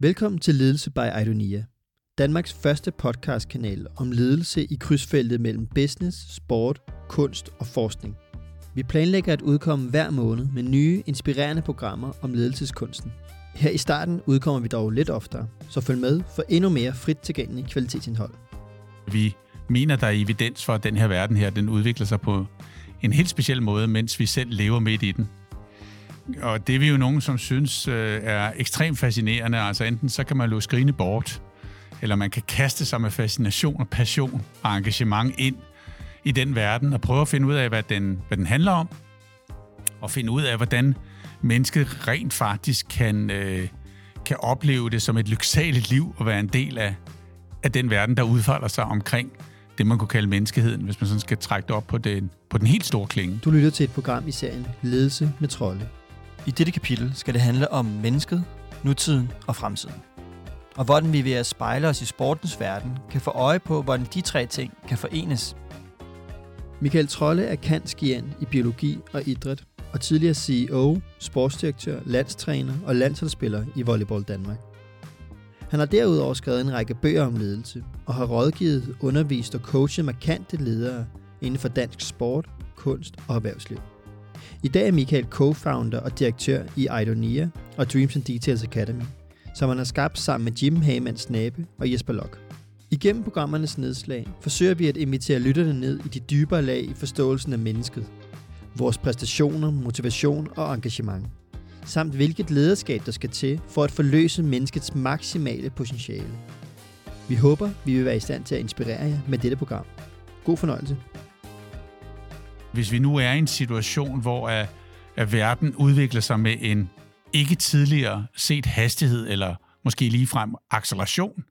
Velkommen til Ledelse by Idonia, Danmarks første podcastkanal om ledelse i krydsfeltet mellem business, sport, kunst og forskning. Vi planlægger at udkomme hver måned med nye, inspirerende programmer om ledelseskunsten. Her i starten udkommer vi dog lidt oftere, så følg med for endnu mere frit tilgængelig kvalitetsindhold. Vi mener, der er evidens for, at den her verden her, den udvikler sig på en helt speciel måde, mens vi selv lever midt i den. Og det er vi jo nogen, som synes øh, er ekstremt fascinerende. Altså enten så kan man lade skrine bort, eller man kan kaste sig med fascination og passion og engagement ind i den verden og prøve at finde ud af, hvad den, hvad den handler om, og finde ud af, hvordan mennesket rent faktisk kan, øh, kan opleve det som et lyksaligt liv og være en del af, af den verden, der udfolder sig omkring det, man kunne kalde menneskeheden, hvis man sådan skal trække det op på den, på den helt store klinge. Du lytter til et program i serien Ledelse med Trolde. I dette kapitel skal det handle om mennesket, nutiden og fremtiden. Og hvordan vi ved at spejle os i sportens verden kan få øje på, hvordan de tre ting kan forenes. Michael Trolle er kantskian i biologi og idræt, og tidligere CEO, sportsdirektør, landstræner og landsholdsspiller i Volleyball Danmark. Han har derudover skrevet en række bøger om ledelse, og har rådgivet, undervist og coachet markante ledere inden for dansk sport, kunst og erhvervsliv. I dag er Michael co-founder og direktør i Idonia og Dreams and Details Academy, som han har skabt sammen med Jim Hagemann Snabe og Jesper Lok. Igennem programmernes nedslag forsøger vi at invitere lytterne ned i de dybere lag i forståelsen af mennesket, vores præstationer, motivation og engagement, samt hvilket lederskab der skal til for at forløse menneskets maksimale potentiale. Vi håber, vi vil være i stand til at inspirere jer med dette program. God fornøjelse. Hvis vi nu er i en situation, hvor at, at verden udvikler sig med en ikke tidligere set hastighed, eller måske ligefrem acceleration,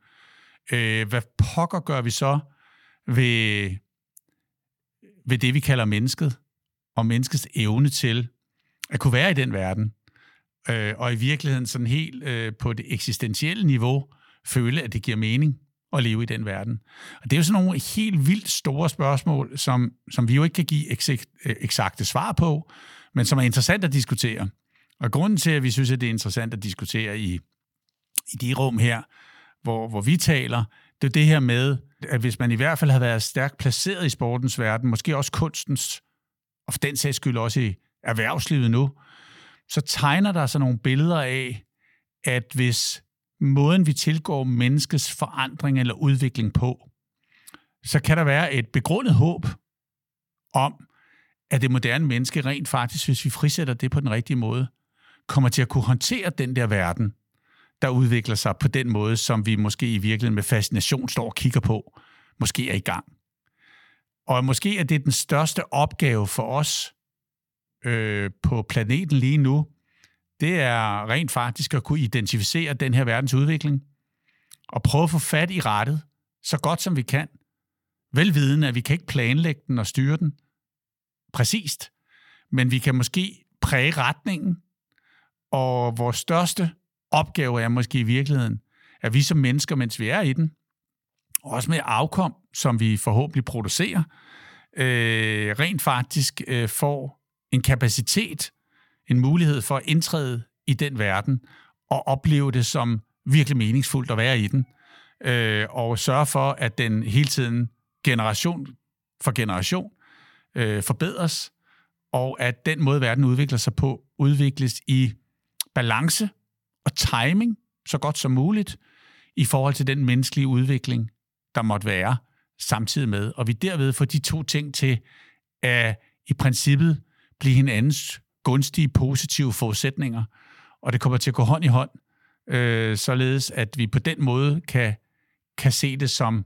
øh, hvad pokker gør vi så ved, ved det, vi kalder mennesket, og menneskets evne til at kunne være i den verden, øh, og i virkeligheden sådan helt øh, på det eksistentielle niveau, føle, at det giver mening? At leve i den verden. Og det er jo sådan nogle helt vildt store spørgsmål, som, som vi jo ikke kan give eksakt, øh, eksakte svar på, men som er interessant at diskutere. Og grunden til, at vi synes, at det er interessant at diskutere i, i de rum her, hvor, hvor vi taler, det er det her med, at hvis man i hvert fald har været stærkt placeret i sportens verden, måske også kunstens, og for den sags skyld også i erhvervslivet nu, så tegner der sig nogle billeder af, at hvis måden, vi tilgår menneskets forandring eller udvikling på, så kan der være et begrundet håb om, at det moderne menneske rent faktisk, hvis vi frisætter det på den rigtige måde, kommer til at kunne håndtere den der verden, der udvikler sig på den måde, som vi måske i virkeligheden med fascination står og kigger på, måske er i gang. Og måske er det den største opgave for os øh, på planeten lige nu, det er rent faktisk at kunne identificere den her verdens udvikling og prøve at få fat i rettet så godt som vi kan. Velvidende, at vi kan ikke planlægge den og styre den præcist, men vi kan måske præge retningen, og vores største opgave er måske i virkeligheden, at vi som mennesker, mens vi er i den, også med afkom, som vi forhåbentlig producerer, øh, rent faktisk øh, får en kapacitet en mulighed for at indtræde i den verden og opleve det som virkelig meningsfuldt at være i den, øh, og sørge for, at den hele tiden generation for generation øh, forbedres, og at den måde, verden udvikler sig på, udvikles i balance og timing så godt som muligt i forhold til den menneskelige udvikling, der måtte være samtidig med. Og vi derved får de to ting til at i princippet blive hinandens gunstige, positive forudsætninger, og det kommer til at gå hånd i hånd, øh, således at vi på den måde kan, kan se det som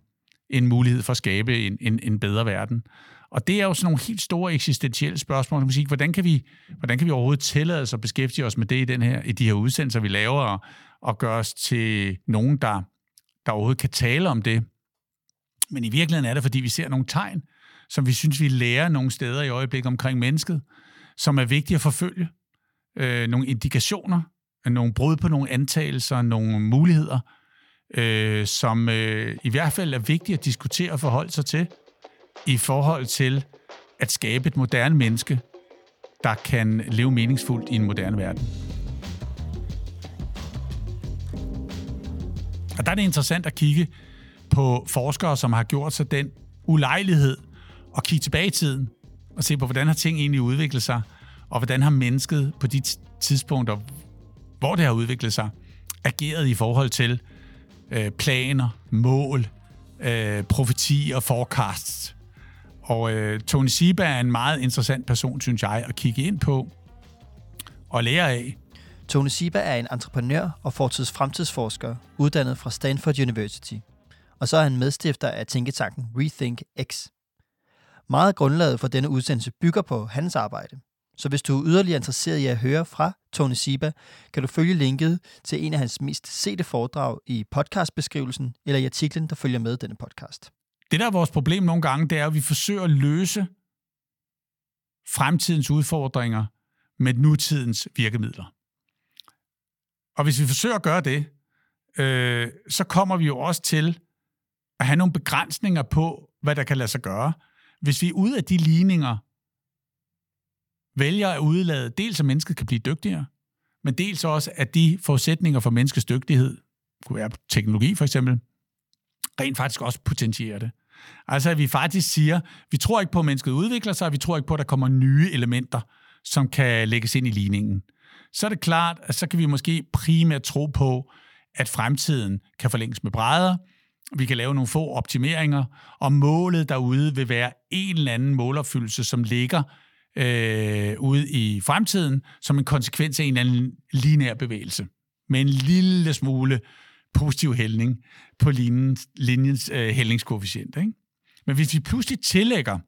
en mulighed for at skabe en, en, en bedre verden. Og det er jo sådan nogle helt store eksistentielle spørgsmål. Man sige, hvordan, kan vi, hvordan kan vi overhovedet tillade os at beskæftige os med det i, den her, i de her udsendelser, vi laver, og, og gøre os til nogen, der, der overhovedet kan tale om det. Men i virkeligheden er det, fordi vi ser nogle tegn, som vi synes, vi lærer nogle steder i øjeblikket omkring mennesket, som er vigtige at forfølge. Øh, nogle indikationer, nogle brud på nogle antagelser, nogle muligheder, øh, som øh, i hvert fald er vigtige at diskutere og forholde sig til, i forhold til at skabe et moderne menneske, der kan leve meningsfuldt i en moderne verden. Og der er det interessant at kigge på forskere, som har gjort sig den ulejlighed at kigge tilbage i tiden og se på, hvordan har ting egentlig udviklet sig, og hvordan har mennesket på de tidspunkter, hvor det har udviklet sig, ageret i forhold til øh, planer, mål, øh, profetier og forecasts. Og øh, Tony Siba er en meget interessant person, synes jeg, at kigge ind på og lære af. Tony Siba er en entreprenør og fortids fremtidsforsker, uddannet fra Stanford University. Og så er han medstifter af tænketanken Rethink X. Meget grundlaget for denne udsendelse bygger på hans arbejde. Så hvis du er yderligere interesseret i at høre fra Tony Siba, kan du følge linket til en af hans mest sete foredrag i podcastbeskrivelsen eller i artiklen, der følger med denne podcast. Det, der er vores problem nogle gange, det er, at vi forsøger at løse fremtidens udfordringer med nutidens virkemidler. Og hvis vi forsøger at gøre det, øh, så kommer vi jo også til at have nogle begrænsninger på, hvad der kan lade sig gøre. Hvis vi ud af de ligninger vælger at udlade dels, at mennesket kan blive dygtigere, men dels også, at de forudsætninger for menneskets dygtighed, kunne være teknologi for eksempel, rent faktisk også potentierer det. Altså at vi faktisk siger, vi tror ikke på, at mennesket udvikler sig, og vi tror ikke på, at der kommer nye elementer, som kan lægges ind i ligningen. Så er det klart, at så kan vi måske primært tro på, at fremtiden kan forlænges med brædder, vi kan lave nogle få optimeringer, og målet derude vil være en eller anden målopfyldelse, som ligger øh, ude i fremtiden, som en konsekvens af en eller anden lineær bevægelse, med en lille smule positiv hældning på linjens, linjens øh, hældningskoefficient. Ikke? Men hvis vi pludselig tillægger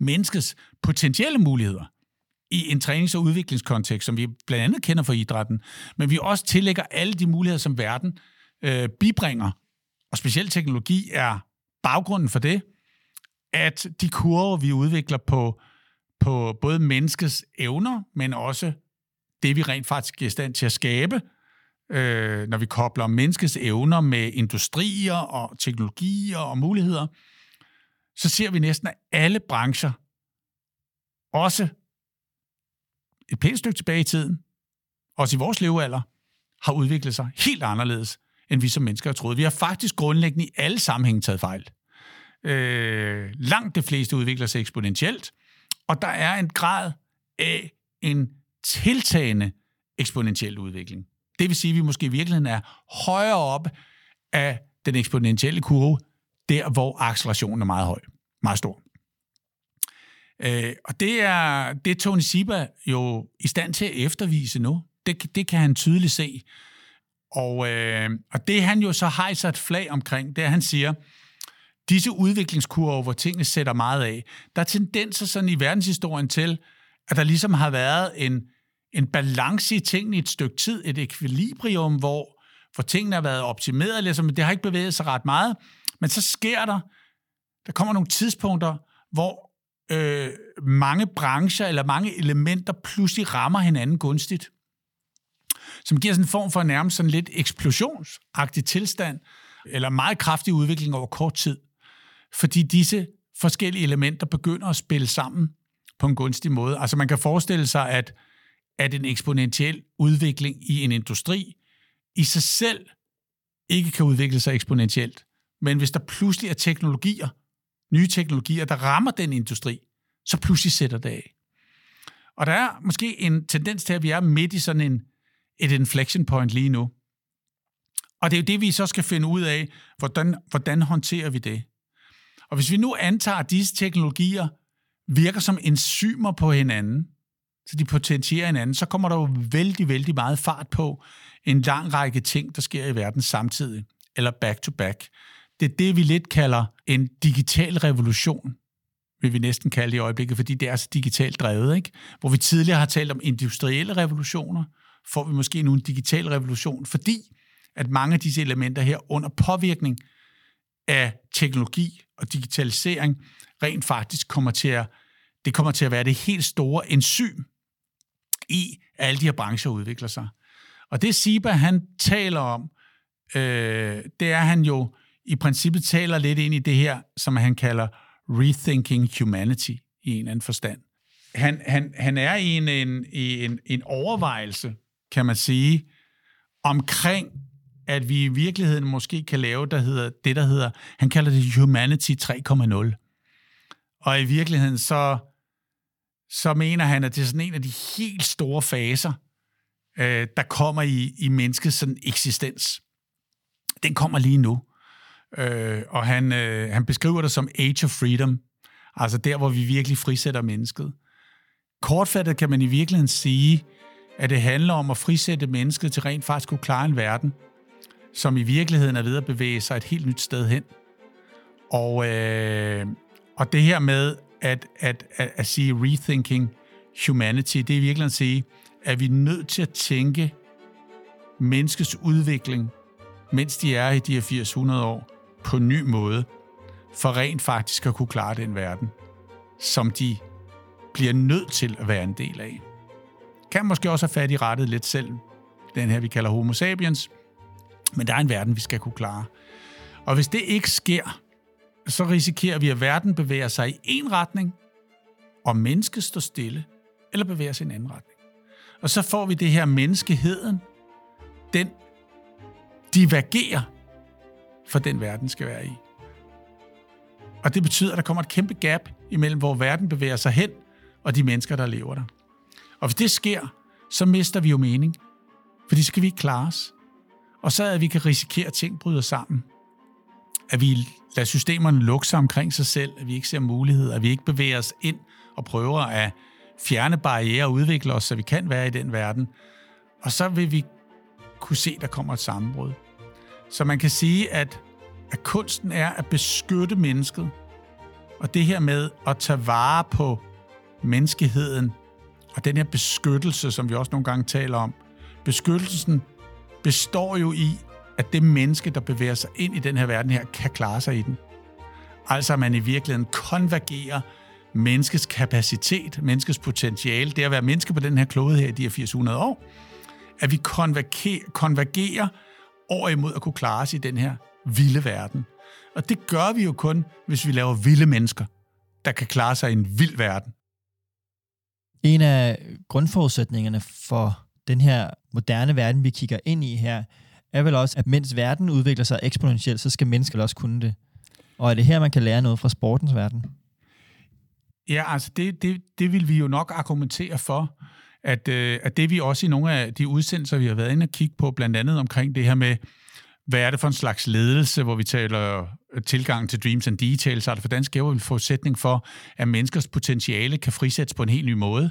menneskets potentielle muligheder i en trænings- og udviklingskontekst, som vi blandt andet kender fra idrætten, men vi også tillægger alle de muligheder, som verden øh, bibringer, og specielt teknologi er baggrunden for det, at de kurver, vi udvikler på, på både menneskets evner, men også det, vi rent faktisk er i stand til at skabe, øh, når vi kobler menneskets evner med industrier og teknologier og muligheder, så ser vi næsten, at alle brancher, også et pænt stykke tilbage i tiden, også i vores levealder, har udviklet sig helt anderledes, end vi som mennesker har troet. Vi har faktisk grundlæggende i alle sammenhænge taget fejl. Øh, langt det fleste udvikler sig eksponentielt, og der er en grad af en tiltagende eksponentiel udvikling. Det vil sige, at vi måske i virkeligheden er højere op af den eksponentielle kurve, der hvor accelerationen er meget høj, meget stor. Øh, og det er det Tony Siba jo i stand til at eftervise nu. Det, det kan han tydeligt se. Og, øh, og det han jo så hejser et flag omkring, det er, at han siger, disse udviklingskurver, hvor tingene sætter meget af, der er tendenser sådan i verdenshistorien til, at der ligesom har været en, en balance i tingene i et stykke tid, et ekvilibrium, hvor, hvor tingene har været optimeret, ligesom, det har ikke bevæget sig ret meget, men så sker der, der kommer nogle tidspunkter, hvor øh, mange brancher eller mange elementer pludselig rammer hinanden gunstigt, som giver sådan en form for nærmest sådan lidt eksplosionsagtig tilstand, eller meget kraftig udvikling over kort tid, fordi disse forskellige elementer begynder at spille sammen på en gunstig måde. Altså man kan forestille sig, at, at en eksponentiel udvikling i en industri i sig selv ikke kan udvikle sig eksponentielt. Men hvis der pludselig er teknologier, nye teknologier, der rammer den industri, så pludselig sætter det af. Og der er måske en tendens til, at vi er midt i sådan en, et inflection point lige nu. Og det er jo det, vi så skal finde ud af, hvordan, hvordan håndterer vi det. Og hvis vi nu antager, at disse teknologier virker som enzymer på hinanden, så de potentierer hinanden, så kommer der jo vældig, vældig meget fart på en lang række ting, der sker i verden samtidig, eller back-to-back. Det er det, vi lidt kalder en digital revolution, vil vi næsten kalde det i øjeblikket, fordi det er så digitalt drevet. Ikke? Hvor vi tidligere har talt om industrielle revolutioner, får vi måske nu en digital revolution, fordi at mange af disse elementer her under påvirkning af teknologi og digitalisering rent faktisk kommer til at, det kommer til at være det helt store enzym i, at alle de her brancher udvikler sig. Og det Siba, han taler om, øh, det er, han jo i princippet taler lidt ind i det her, som han kalder rethinking humanity i en eller anden forstand. Han, han, han er i en, en, en, en overvejelse, kan man sige, omkring at vi i virkeligheden måske kan lave der hedder, det, der hedder, han kalder det Humanity 3.0. Og i virkeligheden så, så mener han, at det er sådan en af de helt store faser, øh, der kommer i, i menneskets sådan eksistens. Den kommer lige nu. Øh, og han, øh, han beskriver det som Age of Freedom, altså der, hvor vi virkelig frisætter mennesket. Kortfattet kan man i virkeligheden sige, at det handler om at frisætte mennesket til rent faktisk kunne klare en verden, som i virkeligheden er ved at bevæge sig et helt nyt sted hen. Og, øh, og det her med at, at, at, at sige rethinking humanity, det er i virkeligheden at sige, at vi er nødt til at tænke menneskets udvikling, mens de er i de her 800 år, på en ny måde, for rent faktisk at kunne klare den verden, som de bliver nødt til at være en del af. Kan måske også have fat i rettet lidt selv, den her vi kalder homo sapiens, men der er en verden, vi skal kunne klare. Og hvis det ikke sker, så risikerer vi, at verden bevæger sig i en retning, og mennesket står stille, eller bevæger sig i en anden retning. Og så får vi det her menneskeheden, den divergerer for den verden skal være i. Og det betyder, at der kommer et kæmpe gap imellem, hvor verden bevæger sig hen, og de mennesker, der lever der. Og hvis det sker, så mister vi jo mening. Fordi så kan vi ikke klare os. Og så er at vi kan risikere, at ting bryder sammen. At vi lader systemerne lukke sig omkring sig selv, at vi ikke ser muligheder, at vi ikke bevæger os ind og prøver at fjerne barriere og udvikle os, så vi kan være i den verden. Og så vil vi kunne se, at der kommer et sammenbrud. Så man kan sige, at, at kunsten er at beskytte mennesket. Og det her med at tage vare på menneskeheden, og den her beskyttelse, som vi også nogle gange taler om, beskyttelsen består jo i, at det menneske, der bevæger sig ind i den her verden her, kan klare sig i den. Altså at man i virkeligheden konvergerer menneskets kapacitet, menneskets potentiale, det at være menneske på den her klode her i de her 800 år, at vi konvergerer, konvergerer over imod at kunne klare os i den her vilde verden. Og det gør vi jo kun, hvis vi laver vilde mennesker, der kan klare sig i en vild verden. En af grundforudsætningerne for den her moderne verden, vi kigger ind i her, er vel også, at mens verden udvikler sig eksponentielt, så skal mennesker også kunne det. Og er det her, man kan lære noget fra sportens verden? Ja, altså det, det, det vil vi jo nok argumentere for, at, øh, at det vi også i nogle af de udsendelser, vi har været inde og kigge på, blandt andet omkring det her med, hvad er det for en slags ledelse, hvor vi taler tilgang til dreams and details, altså for dansk er en forudsætning for, at menneskers potentiale kan frisættes på en helt ny måde.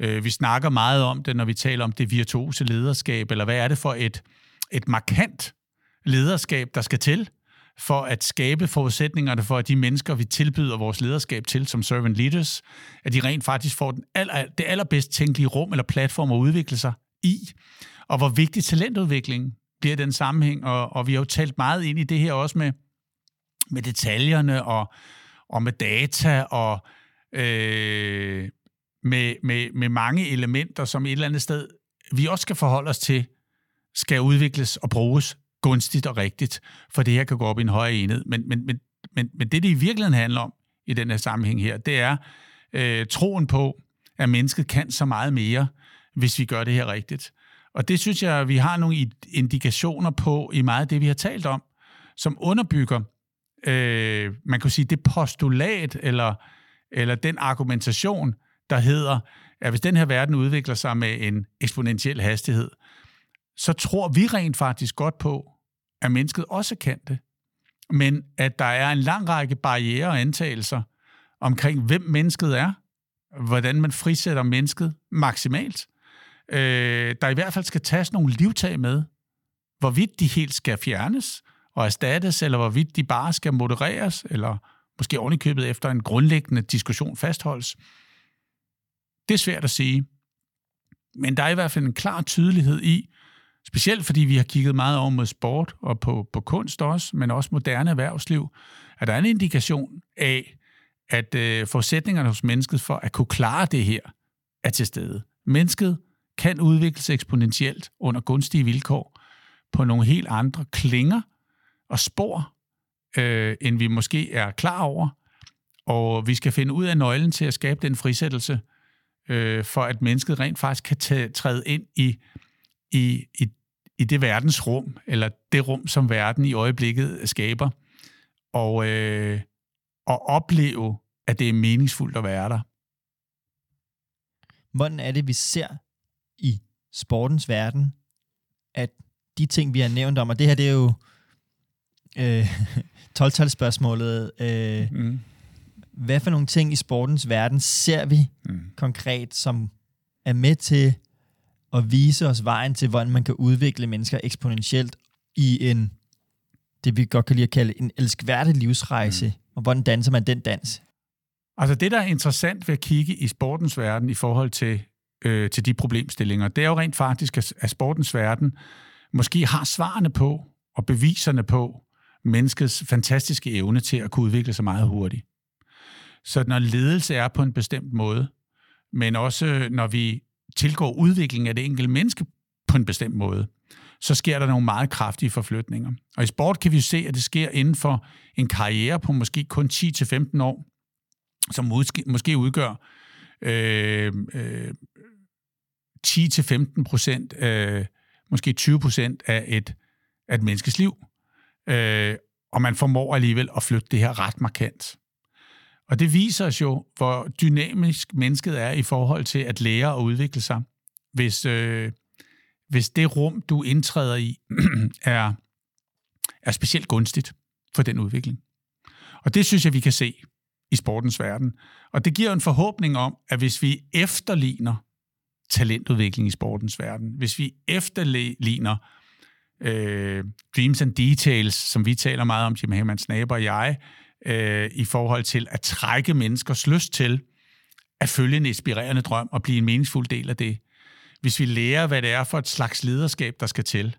Øh, vi snakker meget om det, når vi taler om det virtuose lederskab, eller hvad er det for et, et markant lederskab, der skal til, for at skabe forudsætningerne for, at de mennesker, vi tilbyder vores lederskab til som servant leaders, at de rent faktisk får den aller, det allerbedst tænkelige rum eller platform at udvikle sig i. Og hvor vigtig talentudvikling bliver den sammenhæng, og, og vi har jo talt meget ind i det her også med, med detaljerne og, og med data og øh, med, med, med mange elementer, som et eller andet sted vi også skal forholde os til, skal udvikles og bruges gunstigt og rigtigt, for det her kan gå op i en højere enhed. Men, men, men, men, men det, det i virkeligheden handler om i den her sammenhæng her, det er øh, troen på, at mennesket kan så meget mere, hvis vi gør det her rigtigt. Og det synes jeg, vi har nogle indikationer på i meget af det, vi har talt om, som underbygger, øh, man kan sige, det postulat eller, eller den argumentation, der hedder, at hvis den her verden udvikler sig med en eksponentiel hastighed, så tror vi rent faktisk godt på, at mennesket også kan det. Men at der er en lang række barriere og antagelser omkring, hvem mennesket er, hvordan man frisætter mennesket maksimalt. Øh, der i hvert fald skal tages nogle livtag med, hvorvidt de helt skal fjernes og erstattes, eller hvorvidt de bare skal modereres, eller måske ovenikøbet efter en grundlæggende diskussion fastholdes. Det er svært at sige. Men der er i hvert fald en klar tydelighed i, Specielt fordi vi har kigget meget over mod sport og på, på kunst også, men også moderne erhvervsliv, at der er en indikation af, at øh, forudsætningerne hos mennesket for at kunne klare det her er til stede. Mennesket kan udvikle sig eksponentielt under gunstige vilkår på nogle helt andre klinger og spor, øh, end vi måske er klar over. Og vi skal finde ud af nøglen til at skabe den frisættelse, øh, for at mennesket rent faktisk kan tage, træde ind i i, i, i det verdensrum, eller det rum, som verden i øjeblikket skaber, og, øh, og opleve, at det er meningsfuldt at være der. Hvordan er det, vi ser i sportens verden, at de ting, vi har nævnt om, og det her, det er jo øh, 12-talsspørgsmålet, øh, mm. hvad for nogle ting i sportens verden ser vi mm. konkret, som er med til at vise os vejen til, hvordan man kan udvikle mennesker eksponentielt i en, det vi godt kan lide at kalde, en elskværdig livsrejse, mm. og hvordan danser man den dans? Altså det, der er interessant ved at kigge i sportens verden i forhold til, øh, til de problemstillinger, det er jo rent faktisk, at sportens verden måske har svarene på og beviserne på menneskets fantastiske evne til at kunne udvikle sig meget hurtigt. Så når ledelse er på en bestemt måde, men også øh, når vi tilgår udviklingen af det enkelte menneske på en bestemt måde, så sker der nogle meget kraftige forflytninger. Og i sport kan vi se, at det sker inden for en karriere på måske kun 10-15 år, som måske, måske udgør øh, øh, 10-15 procent, øh, måske 20 procent af et, af et menneskes liv. Øh, og man formår alligevel at flytte det her ret markant. Og det viser os jo, hvor dynamisk mennesket er i forhold til at lære og udvikle sig. Hvis, øh, hvis det rum, du indtræder i, er, er specielt gunstigt for den udvikling. Og det synes jeg, vi kan se i sportens verden. Og det giver en forhåbning om, at hvis vi efterligner talentudvikling i sportens verden, hvis vi efterligner øh, Dreams and Details, som vi taler meget om, Jim Hammond Snaber og jeg, øh, i forhold til at trække menneskers lyst til at følge en inspirerende drøm og blive en meningsfuld del af det. Hvis vi lærer, hvad det er for et slags lederskab, der skal til,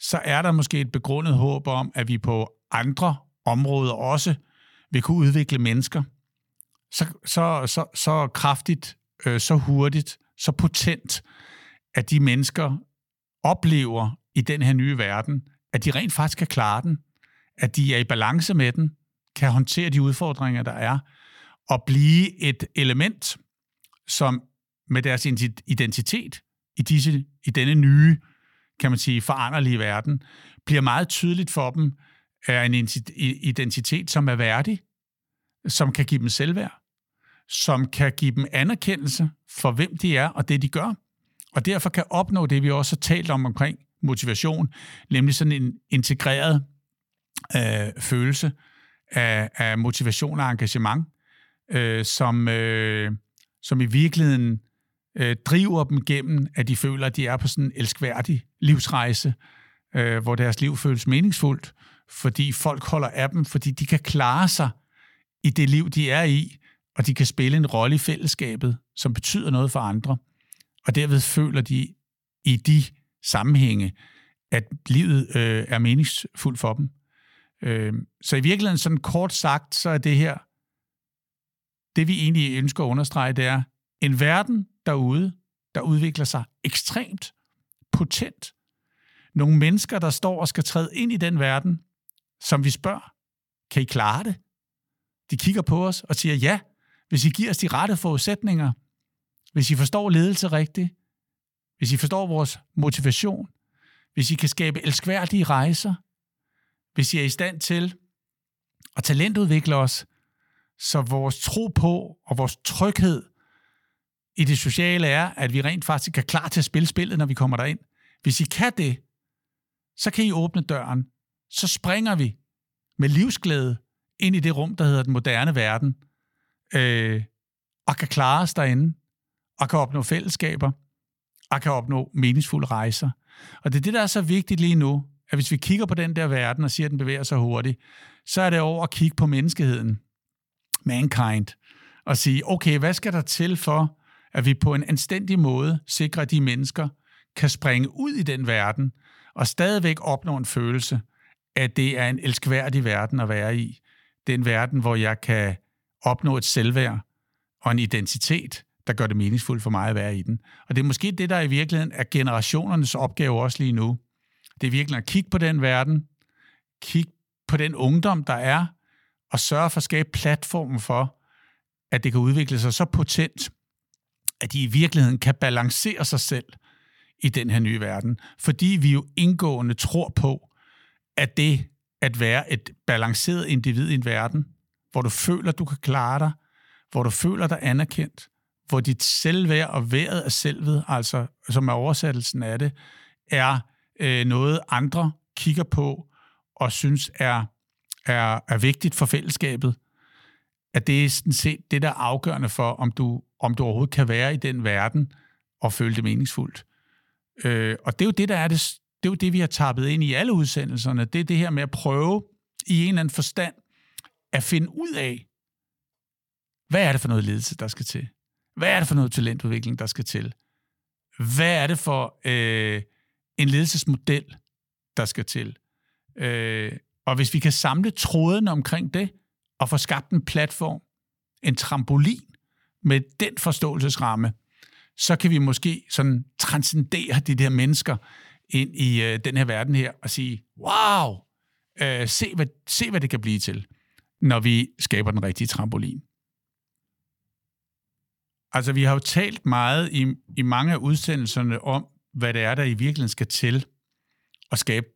så er der måske et begrundet håb om, at vi på andre områder også vil kunne udvikle mennesker så, så, så, så kraftigt, øh, så hurtigt, så potent, at de mennesker oplever i den her nye verden, at de rent faktisk kan klare den, at de er i balance med den, kan håndtere de udfordringer, der er, og blive et element, som med deres identitet i, disse, i denne nye, kan man sige, foranderlige verden, bliver meget tydeligt for dem, er en identitet, som er værdig, som kan give dem selvværd, som kan give dem anerkendelse for, hvem de er og det, de gør, og derfor kan opnå det, vi også har talt om omkring motivation, nemlig sådan en integreret øh, følelse af, af motivation og engagement, øh, som, øh, som i virkeligheden øh, driver dem gennem, at de føler, at de er på sådan en elskværdig livsrejse, øh, hvor deres liv føles meningsfuldt, fordi folk holder af dem, fordi de kan klare sig i det liv, de er i, og de kan spille en rolle i fællesskabet, som betyder noget for andre. Og derved føler de i de sammenhænge, at livet øh, er meningsfuldt for dem. Øh, så i virkeligheden, sådan kort sagt, så er det her, det vi egentlig ønsker at understrege, det er en verden derude, der udvikler sig ekstremt potent. Nogle mennesker, der står og skal træde ind i den verden, som vi spørger, kan I klare det? De kigger på os og siger, ja, hvis I giver os de rette forudsætninger, hvis I forstår ledelse rigtigt, hvis I forstår vores motivation, hvis I kan skabe elskværdige rejser, hvis I er i stand til at talentudvikle os, så vores tro på og vores tryghed i det sociale er, at vi rent faktisk er klar til at spille spillet, når vi kommer derind. Hvis I kan det, så kan I åbne døren. Så springer vi med livsglæde ind i det rum, der hedder den moderne verden, øh, og kan klare os derinde, og kan opnå fællesskaber, og kan opnå meningsfulde rejser. Og det er det, der er så vigtigt lige nu, at hvis vi kigger på den der verden og siger, at den bevæger sig hurtigt, så er det over at kigge på menneskeheden, mankind, og sige, okay, hvad skal der til for, at vi på en anstændig måde sikrer, at de mennesker kan springe ud i den verden, og stadigvæk opnå en følelse, at det er en elskværdig verden at være i. Det er en verden, hvor jeg kan opnå et selvværd og en identitet, der gør det meningsfuldt for mig at være i den. Og det er måske det, der i virkeligheden er generationernes opgave også lige nu. Det er virkelig at kigge på den verden, kigge på den ungdom, der er, og sørge for at skabe platformen for, at det kan udvikle sig så potent, at de i virkeligheden kan balancere sig selv i den her nye verden. Fordi vi jo indgående tror på, at det at være et balanceret individ i en verden, hvor du føler, du kan klare dig, hvor du føler dig anerkendt, hvor dit selvværd og vejret af selvet, altså som er oversættelsen af det, er øh, noget andre kigger på og synes er, er, er vigtigt for fællesskabet, at det er sådan set det, der er afgørende for, om du, om du overhovedet kan være i den verden og føle det meningsfuldt. Øh, og det er jo det, der er det, det er jo det, vi har tappet ind i alle udsendelserne. Det er det her med at prøve i en eller anden forstand at finde ud af, hvad er det for noget ledelse, der skal til? Hvad er det for noget talentudvikling, der skal til? Hvad er det for øh, en ledelsesmodel, der skal til? Øh, og hvis vi kan samle trådene omkring det, og få skabt en platform, en trampolin med den forståelsesramme, så kan vi måske sådan transcendere de der mennesker ind i øh, den her verden her og sige, wow, øh, se, hvad, se hvad det kan blive til, når vi skaber den rigtige trampolin. Altså, vi har jo talt meget i, i mange af udsendelserne om, hvad det er, der i virkeligheden skal til at skabe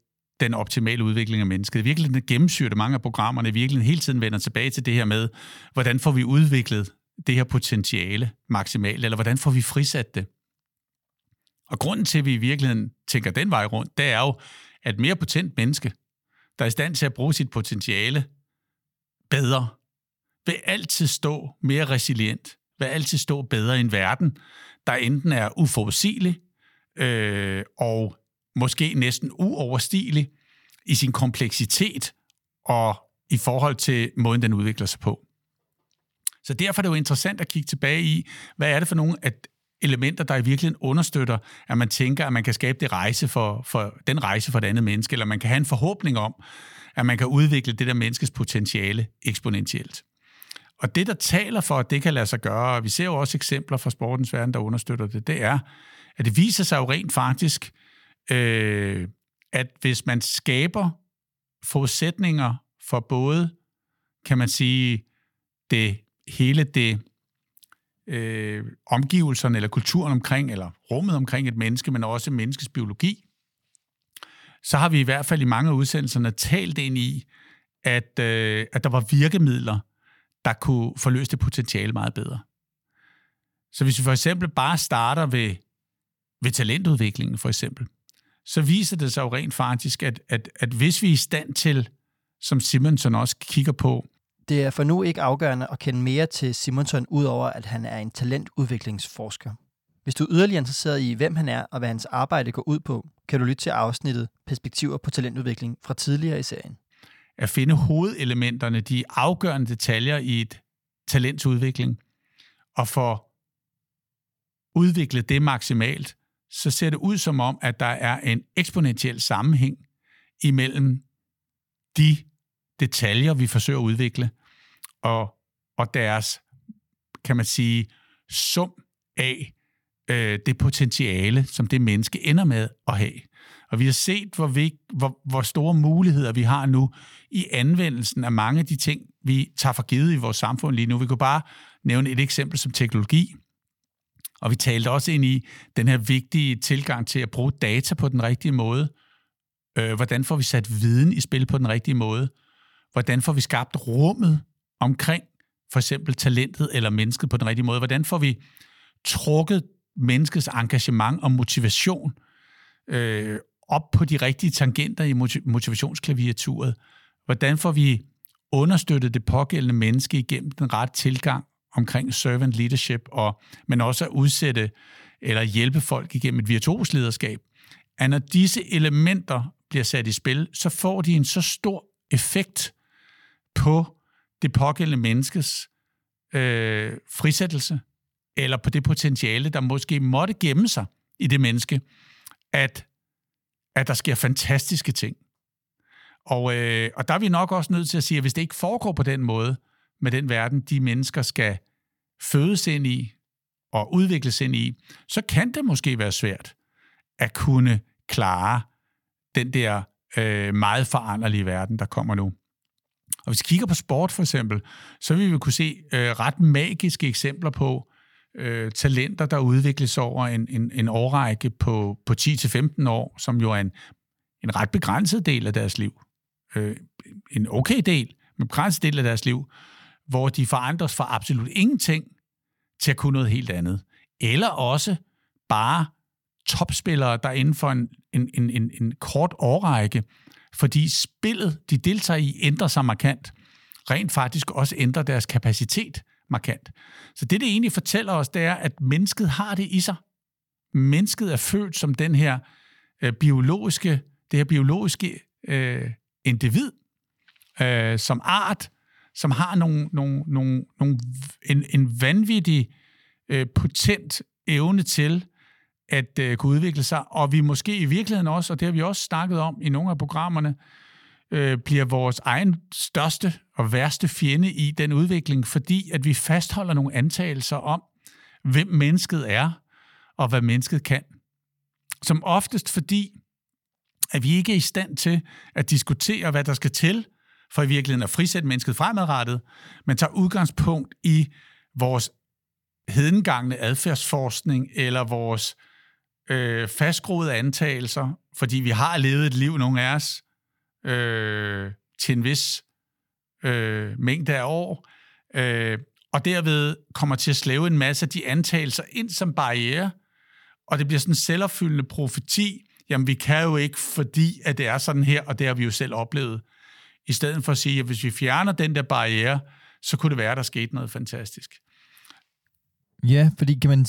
den optimale udvikling af mennesket. I virkeligheden gennemsyrer det mange af programmerne, i virkeligheden hele tiden vender tilbage til det her med, hvordan får vi udviklet det her potentiale maksimalt, eller hvordan får vi frisat det? Og grunden til, at vi i virkeligheden tænker den vej rundt, det er jo, at et mere potent menneske, der er i stand til at bruge sit potentiale bedre, vil altid stå mere resilient, vil altid stå bedre i en verden, der enten er uforudsigelig øh, og måske næsten uoverstigelig i sin kompleksitet og i forhold til måden, den udvikler sig på. Så derfor er det jo interessant at kigge tilbage i, hvad er det for nogle af elementer, der i virkeligheden understøtter, at man tænker, at man kan skabe det rejse for, for, den rejse for et andet menneske, eller man kan have en forhåbning om, at man kan udvikle det der menneskes potentiale eksponentielt. Og det, der taler for, at det kan lade sig gøre, og vi ser jo også eksempler fra sportens verden, der understøtter det, det er, at det viser sig jo rent faktisk, øh, at hvis man skaber forudsætninger for både, kan man sige, det hele det øh, omgivelserne eller kulturen omkring, eller rummet omkring et menneske, men også menneskets biologi, så har vi i hvert fald i mange af udsendelserne talt ind i, at, øh, at der var virkemidler, der kunne forløse det potentiale meget bedre. Så hvis vi for eksempel bare starter ved, ved talentudviklingen, for eksempel, så viser det sig jo rent faktisk, at, at, at hvis vi er i stand til, som Simonson også kigger på, det er for nu ikke afgørende at kende mere til Simonson, udover at han er en talentudviklingsforsker. Hvis du er yderligere interesseret i, hvem han er og hvad hans arbejde går ud på, kan du lytte til afsnittet Perspektiver på talentudvikling fra tidligere i serien. At finde hovedelementerne, de afgørende detaljer i et talentsudvikling, og få udviklet det maksimalt, så ser det ud som om, at der er en eksponentiel sammenhæng imellem de detaljer, vi forsøger at udvikle, og, og deres, kan man sige, sum af øh, det potentiale, som det menneske ender med at have. Og vi har set, hvor, vi, hvor, hvor store muligheder vi har nu i anvendelsen af mange af de ting, vi tager for givet i vores samfund lige nu. Vi kunne bare nævne et eksempel som teknologi. Og vi talte også ind i den her vigtige tilgang til at bruge data på den rigtige måde. Øh, hvordan får vi sat viden i spil på den rigtige måde? Hvordan får vi skabt rummet omkring for eksempel talentet eller mennesket på den rigtige måde? Hvordan får vi trukket menneskets engagement og motivation øh, op på de rigtige tangenter i motivationsklaviaturet? Hvordan får vi understøttet det pågældende menneske igennem den rette tilgang omkring servant leadership, og, men også at udsætte eller hjælpe folk igennem et virtuos lederskab, at når disse elementer bliver sat i spil, så får de en så stor effekt på det pågældende menneskes øh, frisættelse, eller på det potentiale, der måske måtte gemme sig i det menneske, at, at der sker fantastiske ting. Og, øh, og der er vi nok også nødt til at sige, at hvis det ikke foregår på den måde, med den verden, de mennesker skal fødes ind i og udvikles ind i, så kan det måske være svært at kunne klare den der øh, meget foranderlige verden, der kommer nu. Og hvis vi kigger på sport for eksempel, så vil vi kunne se øh, ret magiske eksempler på, øh, talenter, der udvikles over en, en, en årrække på, på 10-15 år, som jo er en, en ret begrænset del af deres liv. Øh, en okay del, men begrænset del af deres liv, hvor de forandres fra absolut ingenting til at kunne noget helt andet. Eller også bare topspillere, der inden for en, en, en, en, en kort årrække, fordi spillet, de deltager i, ændrer sig markant, rent faktisk også ændrer deres kapacitet markant. Så det, det egentlig fortæller os, det er, at mennesket har det i sig. Mennesket er født som den her øh, biologiske, det her biologiske øh, individ, øh, som art, som har nogle, nogle, nogle, nogle, en, en vanvittig øh, potent evne til at øh, kunne udvikle sig, og vi måske i virkeligheden også, og det har vi også snakket om i nogle af programmerne, øh, Øh, bliver vores egen største og værste fjende i den udvikling, fordi at vi fastholder nogle antagelser om, hvem mennesket er, og hvad mennesket kan. Som oftest fordi, at vi ikke er i stand til at diskutere, hvad der skal til, for i virkeligheden at frisætte mennesket fremadrettet, men tager udgangspunkt i vores hedengangne adfærdsforskning eller vores øh, fastgroede antagelser, fordi vi har levet et liv, nogle af os, øh, til en vis øh, mængde af år, øh, og derved kommer til at slæve en masse af de antagelser ind som barriere, og det bliver sådan en selvopfyldende profeti, jamen vi kan jo ikke, fordi at det er sådan her, og det har vi jo selv oplevet, i stedet for at sige, at hvis vi fjerner den der barriere, så kunne det være, at der skete noget fantastisk. Ja, fordi kan man,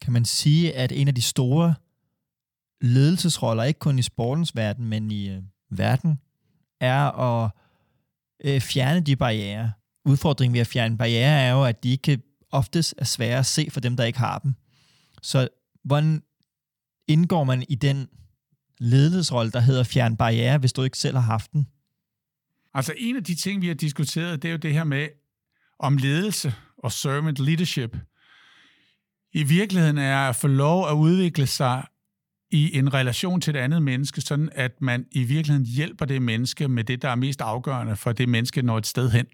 kan man sige, at en af de store ledelsesroller, ikke kun i sportens verden, men i øh, verden, er at øh, fjerne de barriere. Udfordringen ved at fjerne barriere er jo, at de ikke oftest er svære at se for dem, der ikke har dem. Så hvordan indgår man i den ledelsesrolle, der hedder fjerne barriere, hvis du ikke selv har haft den? Altså en af de ting, vi har diskuteret, det er jo det her med om ledelse og servant leadership. I virkeligheden er at få lov at udvikle sig i en relation til et andet menneske, sådan at man i virkeligheden hjælper det menneske med det, der er mest afgørende for det menneske når et sted hen,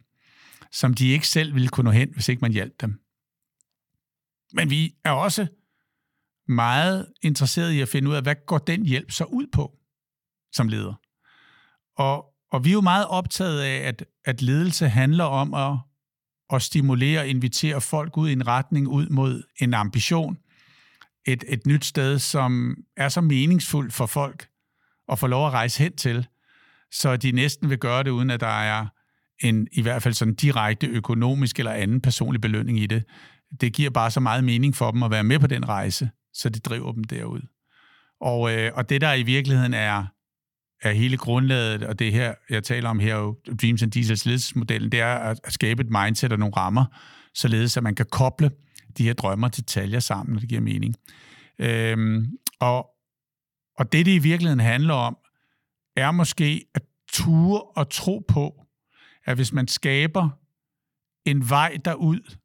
som de ikke selv ville kunne nå hen, hvis ikke man hjalp dem. Men vi er også meget interesseret i at finde ud af, hvad går den hjælp så ud på som leder. Og, og vi er jo meget optaget af, at, at ledelse handler om at, at stimulere og invitere folk ud i en retning, ud mod en ambition, et, et nyt sted, som er så meningsfuldt for folk at få lov at rejse hen til, så de næsten vil gøre det, uden at der er en i hvert fald sådan direkte økonomisk eller anden personlig belønning i det. Det giver bare så meget mening for dem at være med på den rejse, så det driver dem derud. Og, øh, og det, der i virkeligheden er, er hele grundlaget, og det her, jeg taler om her, jo, Dreams and Diesels ledelsesmodellen, det er at, at skabe et mindset og nogle rammer, således at man kan koble de her drømmer til detaljer sammen, når det giver mening. Øhm, og, og det, det i virkeligheden handler om, er måske at ture og tro på, at hvis man skaber en vej derud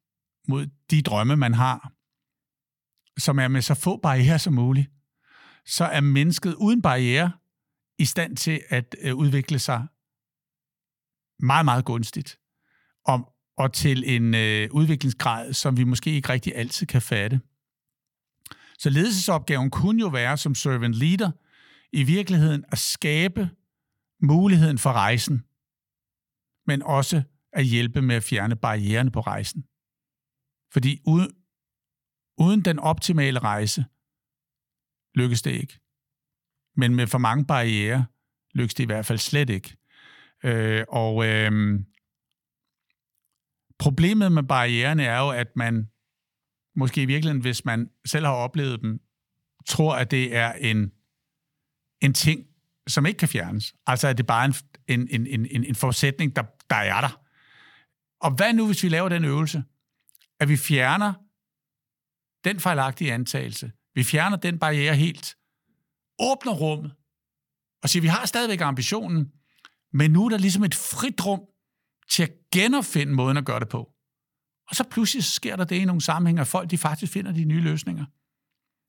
mod de drømme, man har, som er med så få barriere som muligt, så er mennesket uden barriere i stand til at øh, udvikle sig meget, meget gunstigt. Og, og til en øh, udviklingsgrad, som vi måske ikke rigtig altid kan fatte. Så ledelsesopgaven kunne jo være som servant leader i virkeligheden at skabe muligheden for rejsen, men også at hjælpe med at fjerne barriererne på rejsen. Fordi uden, uden den optimale rejse lykkes det ikke. Men med for mange barriere lykkes det i hvert fald slet ikke. Øh, og øh, Problemet med barriererne er jo, at man måske i virkeligheden, hvis man selv har oplevet dem, tror, at det er en, en ting, som ikke kan fjernes. Altså, at det bare er en, en, en, en, en forudsætning, der, der er der. Og hvad nu, hvis vi laver den øvelse? At vi fjerner den fejlagtige antagelse. Vi fjerner den barriere helt. Åbner rummet. Og siger, vi har stadigvæk ambitionen, men nu er der ligesom et frit rum til at genopfinde måden at gøre det på. Og så pludselig sker der det i nogle sammenhænge, at folk de faktisk finder de nye løsninger.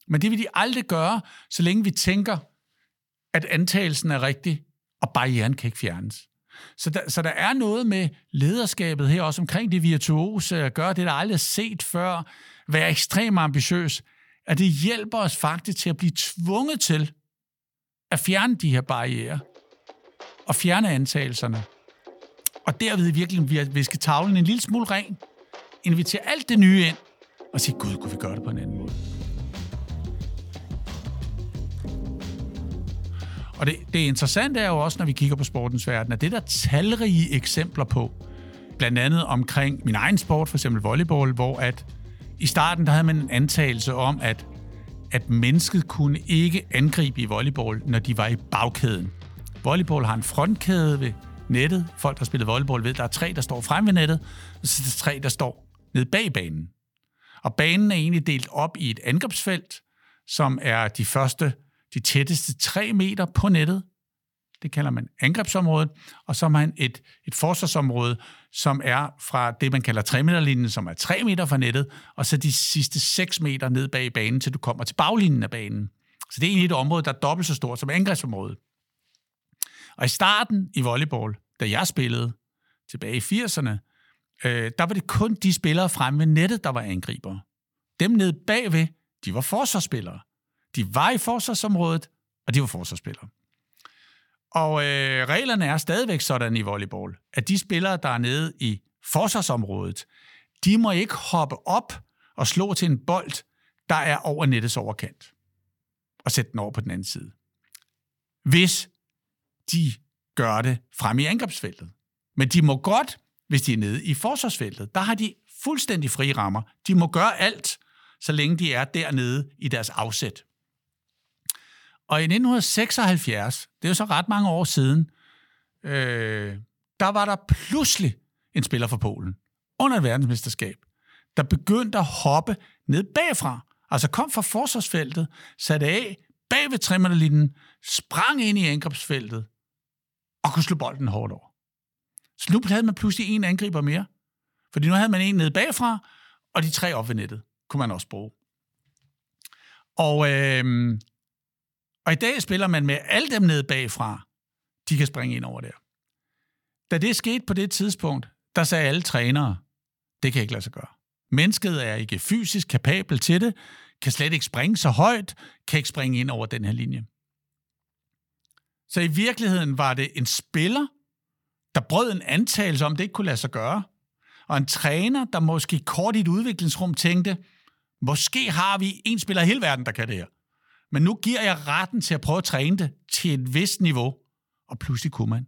Men det vil de aldrig gøre, så længe vi tænker, at antagelsen er rigtig, og barrieren kan ikke fjernes. Så der, så der er noget med lederskabet her, også omkring det virtuose, at øh, gøre det, der aldrig er set før, være ekstremt ambitiøs, at det hjælper os faktisk til at blive tvunget til at fjerne de her barriere og fjerne antagelserne. Og derved virkelig vi viske tavlen en lille smule ren, invitere alt det nye ind og sige, gud, kunne vi gøre det på en anden måde? Og det, det interessante er jo også, når vi kigger på sportens verden, at det der talrige eksempler på, blandt andet omkring min egen sport, for eksempel volleyball, hvor at i starten der havde man en antagelse om, at, at mennesket kunne ikke angribe i volleyball, når de var i bagkæden. Volleyball har en frontkæde ved nettet. Folk, der spiller volleyball, ved, at der er tre, der står frem ved nettet, og så er der tre, der står nede bag banen. Og banen er egentlig delt op i et angrebsfelt, som er de første, de tætteste 3 meter på nettet. Det kalder man angrebsområdet. Og så har man et, et forsvarsområde, som er fra det, man kalder 3 meterlinjen, som er 3 meter fra nettet, og så de sidste 6 meter ned bag banen, til du kommer til baglinjen af banen. Så det er egentlig et område, der er dobbelt så stort som angrebsområdet. Og i starten i volleyball, da jeg spillede tilbage i 80'erne, øh, der var det kun de spillere fremme ved nettet, der var angriber. Dem nede bagved, de var forsvarsspillere. De var i forsvarsområdet, og de var forsvarsspillere. Og øh, reglerne er stadigvæk sådan i volleyball, at de spillere, der er nede i forsvarsområdet, de må ikke hoppe op og slå til en bold, der er over nettets overkant, og sætte den over på den anden side. Hvis de gør det frem i angrebsfeltet. Men de må godt, hvis de er nede i forsvarsfeltet. Der har de fuldstændig frie rammer. De må gøre alt, så længe de er dernede i deres afsæt. Og i 1976, det er jo så ret mange år siden, øh, der var der pludselig en spiller fra Polen under et verdensmesterskab, der begyndte at hoppe ned bagfra. Altså kom fra forsvarsfeltet, satte af bag ved trimmerlinjen, sprang ind i angrebsfeltet og kunne slå bolden hårdt over. Så nu havde man pludselig en angriber mere. Fordi nu havde man en nede bagfra, og de tre op ved nettet kunne man også bruge. Og, øh, og i dag spiller man med alle dem nede bagfra. De kan springe ind over der. Da det skete på det tidspunkt, der sagde alle trænere, det kan ikke lade sig gøre. Mennesket er ikke fysisk kapabel til det, kan slet ikke springe så højt, kan ikke springe ind over den her linje. Så i virkeligheden var det en spiller, der brød en antagelse om, det ikke kunne lade sig gøre. Og en træner, der måske kort i et udviklingsrum tænkte, måske har vi en spiller i hele verden, der kan det her. Men nu giver jeg retten til at prøve at træne det til et vist niveau. Og pludselig kunne man.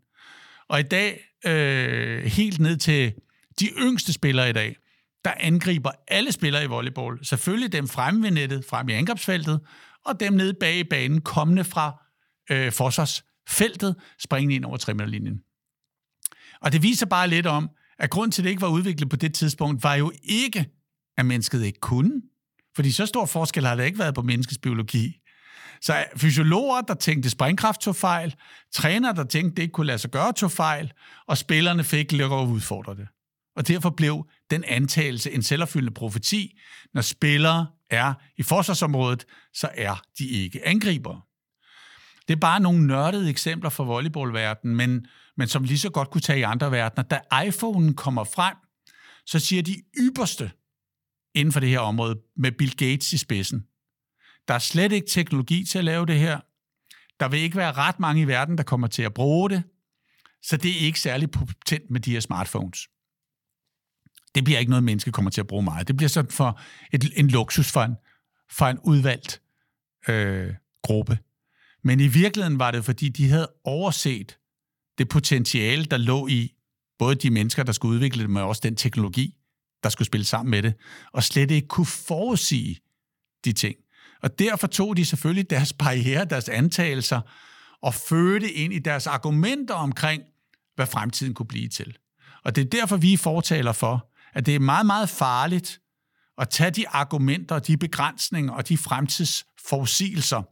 Og i dag, øh, helt ned til de yngste spillere i dag, der angriber alle spillere i volleyball. Selvfølgelig dem fremme ved nettet, frem i angrebsfeltet, og dem nede bag i banen, kommende fra øh, feltet, springende ind over tremeterlinjen. Og det viser bare lidt om, at grund til, at det ikke var udviklet på det tidspunkt, var jo ikke, at mennesket ikke kunne. Fordi så stor forskel har der ikke været på menneskets biologi. Så fysiologer, der tænkte springkraft tog fejl, trænere, der tænkte, det ikke kunne lade sig gøre, tog fejl, og spillerne fik lidt at udfordre det. Og derfor blev den antagelse en selvopfyldende profeti. Når spillere er i forsvarsområdet, så er de ikke angribere. Det er bare nogle nørdede eksempler fra volleyballverdenen, men, men som lige så godt kunne tage i andre verdener. Da iPhone'en kommer frem, så siger de ypperste inden for det her område med Bill Gates i spidsen. Der er slet ikke teknologi til at lave det her. Der vil ikke være ret mange i verden, der kommer til at bruge det. Så det er ikke særlig potent med de her smartphones. Det bliver ikke noget, menneske kommer til at bruge meget. Det bliver sådan for et, en luksus for en, for en udvalgt øh, gruppe. Men i virkeligheden var det, fordi de havde overset det potentiale, der lå i både de mennesker, der skulle udvikle det, men også den teknologi, der skulle spille sammen med det, og slet ikke kunne forudsige de ting. Og derfor tog de selvfølgelig deres barriere, deres antagelser, og fødte ind i deres argumenter omkring, hvad fremtiden kunne blive til. Og det er derfor, vi fortaler for, at det er meget, meget farligt at tage de argumenter, de begrænsninger og de fremtidsforudsigelser,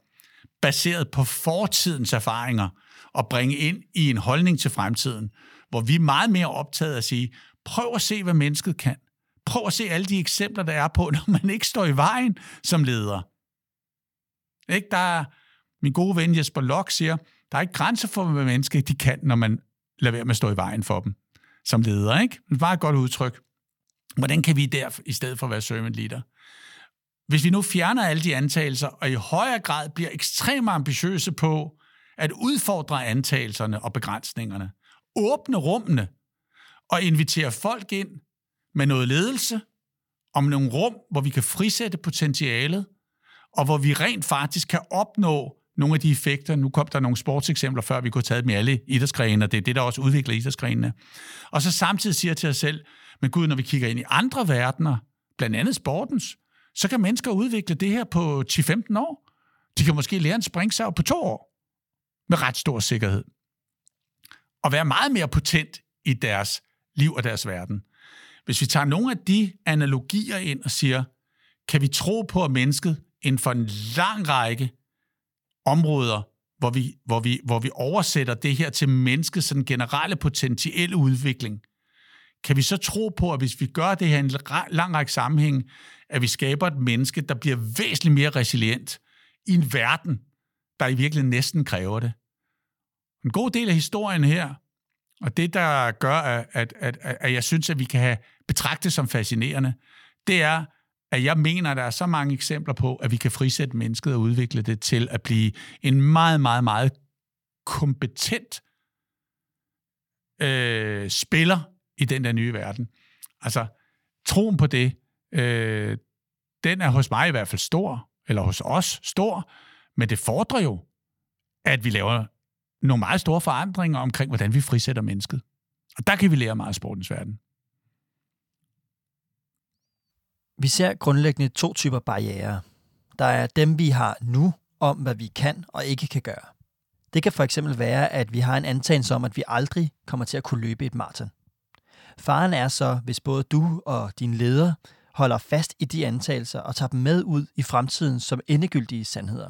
baseret på fortidens erfaringer, og bringe ind i en holdning til fremtiden, hvor vi er meget mere optaget af at sige, prøv at se, hvad mennesket kan. Prøv at se alle de eksempler, der er på, når man ikke står i vejen som leder. Ikke? Der er, min gode ven Jesper Lok siger, der er ikke grænser for, hvad mennesker de kan, når man lader være med at stå i vejen for dem som leder. Ikke? Det er et godt udtryk. Hvordan kan vi der, i stedet for at være servant leader? Hvis vi nu fjerner alle de antagelser, og i højere grad bliver ekstremt ambitiøse på at udfordre antagelserne og begrænsningerne, åbne rummene og invitere folk ind med noget ledelse, om nogle rum, hvor vi kan frisætte potentialet, og hvor vi rent faktisk kan opnå nogle af de effekter. Nu kom der nogle sportseksempler før, vi kunne tage dem i alle idrætsgrene, og det er det, der også udvikler idrætsgrenene. Og så samtidig siger til os selv, men gud, når vi kigger ind i andre verdener, blandt andet sportens, så kan mennesker udvikle det her på 10-15 år. De kan måske lære en springsav på to år, med ret stor sikkerhed. Og være meget mere potent i deres liv og deres verden. Hvis vi tager nogle af de analogier ind og siger, kan vi tro på, at mennesket inden for en lang række områder, hvor vi, hvor vi, hvor vi oversætter det her til menneskets sådan generelle potentielle udvikling, kan vi så tro på, at hvis vi gør det her i en lang række sammenhæng, at vi skaber et menneske, der bliver væsentligt mere resilient i en verden, der i virkeligheden næsten kræver det. En god del af historien her, og det, der gør, at, at, at, at jeg synes, at vi kan have betragtet som fascinerende, det er, at jeg mener, at der er så mange eksempler på, at vi kan frisætte mennesket og udvikle det til at blive en meget, meget, meget kompetent øh, spiller i den der nye verden. Altså, troen på det, øh, den er hos mig i hvert fald stor, eller hos os stor, men det fordrer jo, at vi laver nogle meget store forandringer omkring, hvordan vi frisætter mennesket. Og der kan vi lære meget af sportens verden. Vi ser grundlæggende to typer barriere. Der er dem, vi har nu, om hvad vi kan og ikke kan gøre. Det kan for eksempel være, at vi har en antagelse om, at vi aldrig kommer til at kunne løbe et maraton. Faren er så, hvis både du og din leder holder fast i de antagelser og tager dem med ud i fremtiden som endegyldige sandheder.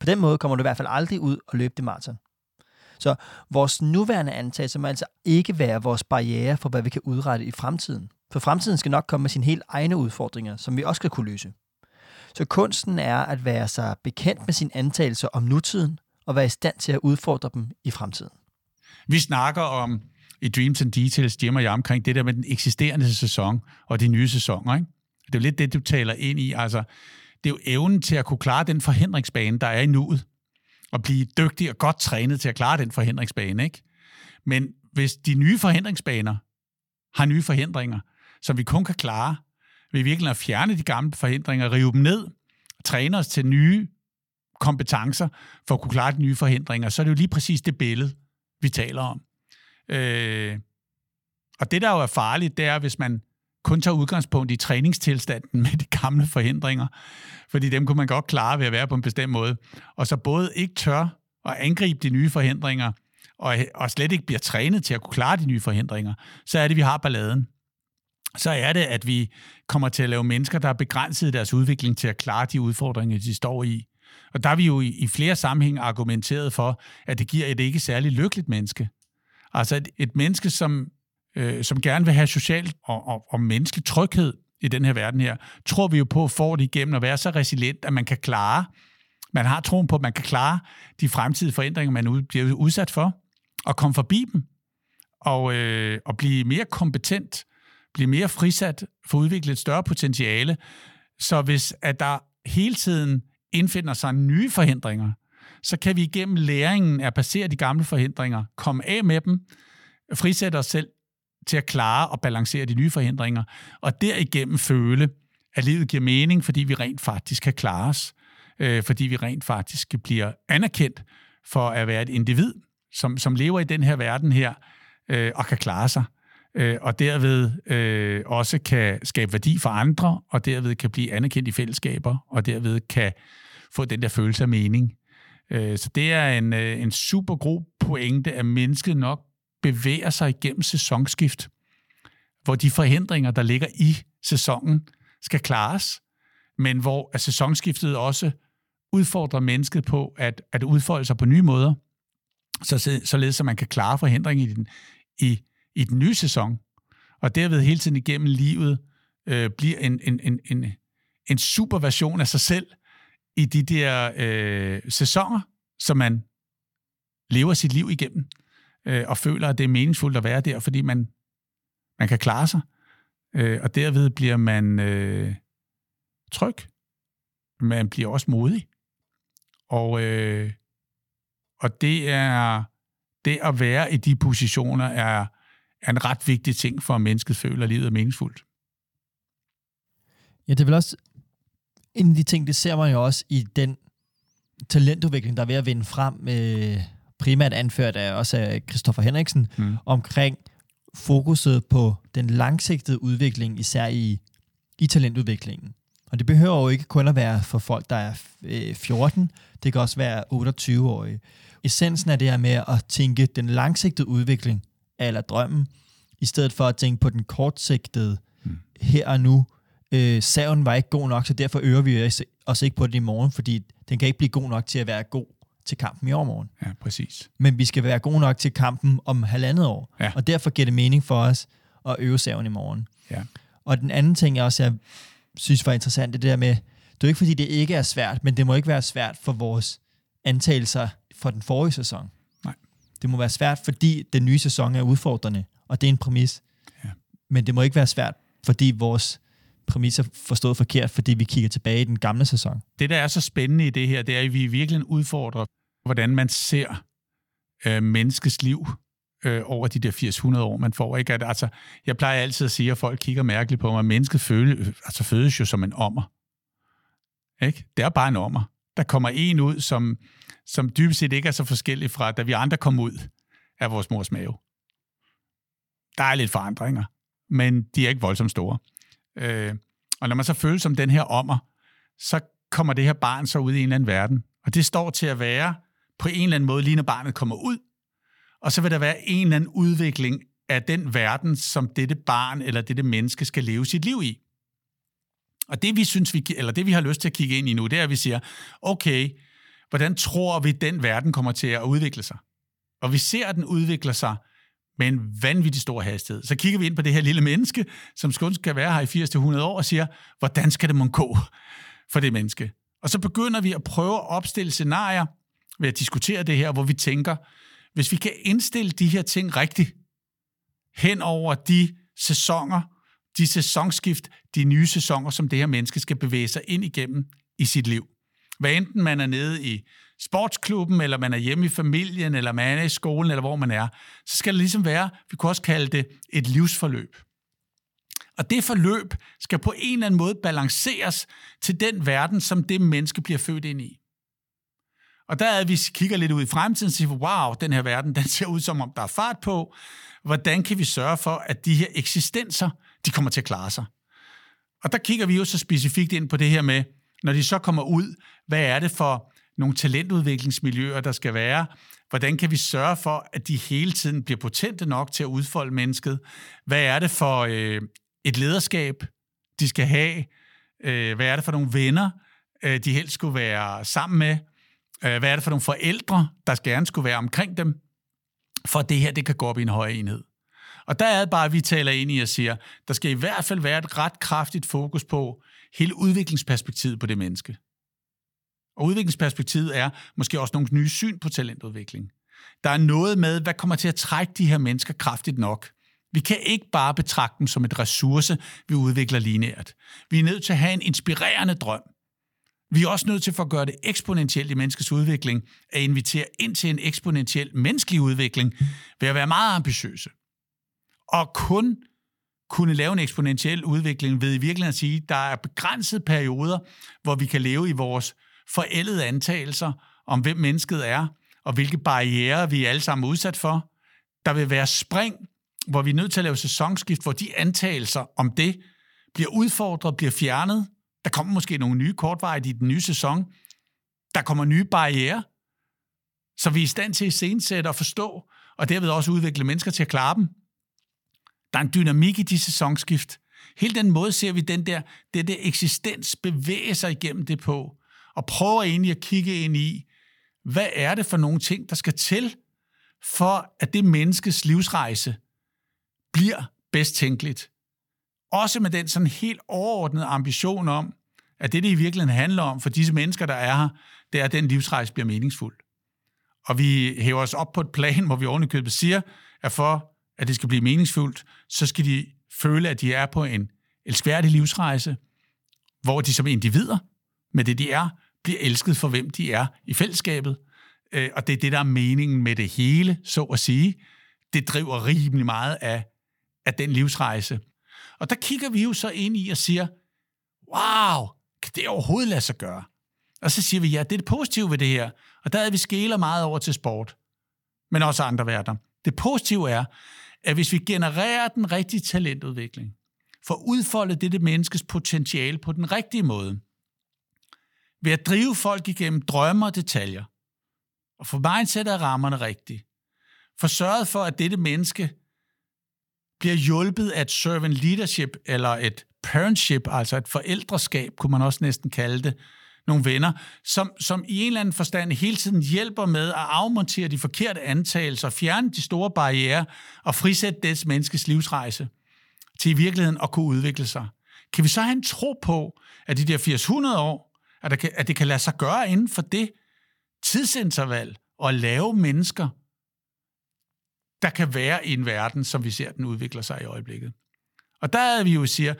På den måde kommer du i hvert fald aldrig ud og løbe det maraton. Så vores nuværende antagelser må altså ikke være vores barriere for, hvad vi kan udrette i fremtiden. For fremtiden skal nok komme med sine helt egne udfordringer, som vi også skal kunne løse. Så kunsten er at være sig bekendt med sine antagelser om nutiden, og være i stand til at udfordre dem i fremtiden. Vi snakker om i Dreams and Details, Jim og jeg, omkring det der med den eksisterende sæson og de nye sæsoner. Ikke? Det er jo lidt det, du taler ind i. Altså, det er jo evnen til at kunne klare den forhindringsbane, der er i nuet, og blive dygtig og godt trænet til at klare den forhindringsbane. Ikke? Men hvis de nye forhindringsbaner har nye forhindringer, som vi kun kan klare ved virkelig at fjerne de gamle forhindringer, rive dem ned, træne os til nye kompetencer for at kunne klare de nye forhindringer, så er det jo lige præcis det billede, vi taler om. Øh, og det, der jo er farligt, det er, hvis man kun tager udgangspunkt i træningstilstanden med de gamle forhindringer, fordi dem kunne man godt klare ved at være på en bestemt måde, og så både ikke tør at angribe de nye forhindringer, og, og slet ikke bliver trænet til at kunne klare de nye forhindringer, så er det, vi har balladen. Så er det, at vi kommer til at lave mennesker, der er begrænset i deres udvikling til at klare de udfordringer, de står i. Og der har vi jo i, i flere sammenhænge argumenteret for, at det giver et ikke særligt lykkeligt menneske. Altså et, et menneske, som, øh, som gerne vil have social og, og, og menneskelig tryghed i den her verden her, tror vi jo på at få det igennem at være så resilient, at man kan klare, man har troen på, at man kan klare de fremtidige forandringer, man bliver udsat for, og komme forbi dem, og, øh, og blive mere kompetent, blive mere frisat, få udviklet et større potentiale. Så hvis at der hele tiden indfinder sig nye forhindringer, så kan vi igennem læringen af at passere de gamle forhindringer, komme af med dem, frisætte os selv til at klare og balancere de nye forhindringer, og derigennem føle, at livet giver mening, fordi vi rent faktisk kan klare os, øh, fordi vi rent faktisk bliver anerkendt for at være et individ, som, som lever i den her verden her, øh, og kan klare sig, øh, og derved øh, også kan skabe værdi for andre, og derved kan blive anerkendt i fællesskaber, og derved kan få den der følelse af mening. Øh, så det er en, øh, en super god pointe, at mennesket nok bevæger sig igennem sæsonskift, hvor de forhindringer, der ligger i sæsonen, skal klares, men hvor at sæsonskiftet også udfordrer mennesket på at, at udfolde sig på nye måder, så, således at man kan klare forhindringen i den, i, i den nye sæson, og derved hele tiden igennem livet øh, bliver en, en, en, en, en super version af sig selv, i de der øh, sæsoner, som man lever sit liv igennem, øh, og føler, at det er meningsfuldt at være der, fordi man, man kan klare sig. øh, og derved bliver man øh, tryg. Man bliver også modig. Og, øh, og det er det at være i de positioner er, er en ret vigtig ting for, at mennesket føler, at livet er meningsfuldt. Ja, det er vel også en af de ting, det ser man jo også i den talentudvikling, der er ved at vinde frem, øh, primært anført af også af Christoffer Henriksen, mm. omkring fokuset på den langsigtede udvikling, især i, i talentudviklingen. Og det behøver jo ikke kun at være for folk, der er øh, 14, det kan også være 28-årige. Essensen er det her med at tænke den langsigtede udvikling, eller drømmen, i stedet for at tænke på den kortsigtede mm. her og nu. Øh, saven var ikke god nok, så derfor øver vi os ikke på det i morgen, fordi den kan ikke blive god nok til at være god til kampen i overmorgen. Ja, præcis. Men vi skal være gode nok til kampen om halvandet år. Ja. Og derfor giver det mening for os at øve saven i morgen. Ja. Og den anden ting, jeg også jeg synes var interessant, det der med, det er ikke fordi, det ikke er svært, men det må ikke være svært for vores antagelser for den forrige sæson. Nej. Det må være svært, fordi den nye sæson er udfordrende, og det er en præmis. Ja. Men det må ikke være svært, fordi vores præmisser forstået forkert, fordi vi kigger tilbage i den gamle sæson. Det, der er så spændende i det her, det er, at vi virkelig udfordrer, hvordan man ser øh, menneskets liv øh, over de der 80-100 år, man får. Ikke? At, altså, jeg plejer altid at sige, at folk kigger mærkeligt på mig, at mennesket føle, altså, fødes jo som en ommer. Ikke? Det er bare en ommer. Der kommer en ud, som, som dybest set ikke er så forskellig fra, da vi andre kom ud af vores mors mave. Der er lidt forandringer, men de er ikke voldsomt store. Øh, og når man så føles som den her ommer, så kommer det her barn så ud i en eller anden verden. Og det står til at være på en eller anden måde, lige når barnet kommer ud. Og så vil der være en eller anden udvikling af den verden, som dette barn eller dette menneske skal leve sit liv i. Og det vi synes vi, eller det vi har lyst til at kigge ind i nu, det er, at vi siger, okay, hvordan tror vi, den verden kommer til at udvikle sig? Og vi ser, at den udvikler sig med en vanvittig stor hastighed. Så kigger vi ind på det her lille menneske, som kun skal være her i 80-100 år, og siger, hvordan skal det må gå for det menneske? Og så begynder vi at prøve at opstille scenarier ved at diskutere det her, hvor vi tænker, hvis vi kan indstille de her ting rigtigt hen over de sæsoner, de sæsonskift, de nye sæsoner, som det her menneske skal bevæge sig ind igennem i sit liv. Hvad enten man er nede i sportsklubben, eller man er hjemme i familien, eller man er i skolen, eller hvor man er, så skal det ligesom være, vi kunne også kalde det et livsforløb. Og det forløb skal på en eller anden måde balanceres til den verden, som det menneske bliver født ind i. Og der er, vi kigger lidt ud i fremtiden og siger, wow, den her verden, den ser ud som om, der er fart på. Hvordan kan vi sørge for, at de her eksistenser, de kommer til at klare sig? Og der kigger vi jo så specifikt ind på det her med, når de så kommer ud, hvad er det for nogle talentudviklingsmiljøer, der skal være? Hvordan kan vi sørge for, at de hele tiden bliver potente nok til at udfolde mennesket? Hvad er det for øh, et lederskab, de skal have? Øh, hvad er det for nogle venner, øh, de helst skulle være sammen med? Øh, hvad er det for nogle forældre, der gerne skulle være omkring dem? For at det her, det kan gå op i en højere enhed. Og der er det bare, at vi taler ind i og siger, der skal i hvert fald være et ret kraftigt fokus på hele udviklingsperspektivet på det menneske. Og udviklingsperspektivet er måske også nogle nye syn på talentudvikling. Der er noget med, hvad kommer til at trække de her mennesker kraftigt nok. Vi kan ikke bare betragte dem som et ressource, vi udvikler lineært. Vi er nødt til at have en inspirerende drøm. Vi er også nødt til for at gøre det eksponentielt i menneskets udvikling, at invitere ind til en eksponentiel menneskelig udvikling ved at være meget ambitiøse. Og kun kunne lave en eksponentiel udvikling ved i virkeligheden at sige, at der er begrænsede perioder, hvor vi kan leve i vores forældede antagelser om, hvem mennesket er, og hvilke barriere vi er alle sammen udsat for. Der vil være spring, hvor vi er nødt til at lave sæsonskift, hvor de antagelser om det bliver udfordret, bliver fjernet. Der kommer måske nogle nye kortveje i den nye sæson. Der kommer nye barriere, så vi er i stand til at iscenesætte og forstå, og derved også udvikle mennesker til at klare dem. Der er en dynamik i de sæsonskift. Hele den måde ser vi den der, det der eksistens bevæge sig igennem det på og prøver egentlig at kigge ind i, hvad er det for nogle ting, der skal til, for at det menneskes livsrejse bliver bedst tænkeligt. Også med den sådan helt overordnede ambition om, at det, det i virkeligheden handler om for disse mennesker, der er her, det er, at den livsrejse bliver meningsfuld. Og vi hæver os op på et plan, hvor vi ovenikøbet siger, at for at det skal blive meningsfuldt, så skal de føle, at de er på en elskværdig livsrejse, hvor de som individer, med det de er, bliver elsket for hvem de er i fællesskabet. Øh, og det er det, der er meningen med det hele, så at sige. Det driver rimelig meget af, af den livsrejse. Og der kigger vi jo så ind i og siger, wow, kan det overhovedet lade sig gøre? Og så siger vi, ja, det er det positive ved det her. Og der er vi skæler meget over til sport, men også andre verdener. Det positive er, at hvis vi genererer den rigtige talentudvikling, for udfolde dette menneskes potentiale på den rigtige måde, ved at drive folk igennem drømme og detaljer, og få mindsetet af rammerne rigtigt, for sørget for, at dette menneske bliver hjulpet af et servant leadership, eller et parentship, altså et forældreskab, kunne man også næsten kalde det, nogle venner, som, som i en eller anden forstand hele tiden hjælper med at afmontere de forkerte antagelser, fjerne de store barriere og frisætte dets menneskes livsrejse til i virkeligheden at kunne udvikle sig. Kan vi så have en tro på, at de der 800 år, at, der kan, at det kan lade sig gøre inden for det tidsinterval og lave mennesker, der kan være i en verden, som vi ser, den udvikler sig i øjeblikket. Og der er vi jo siger,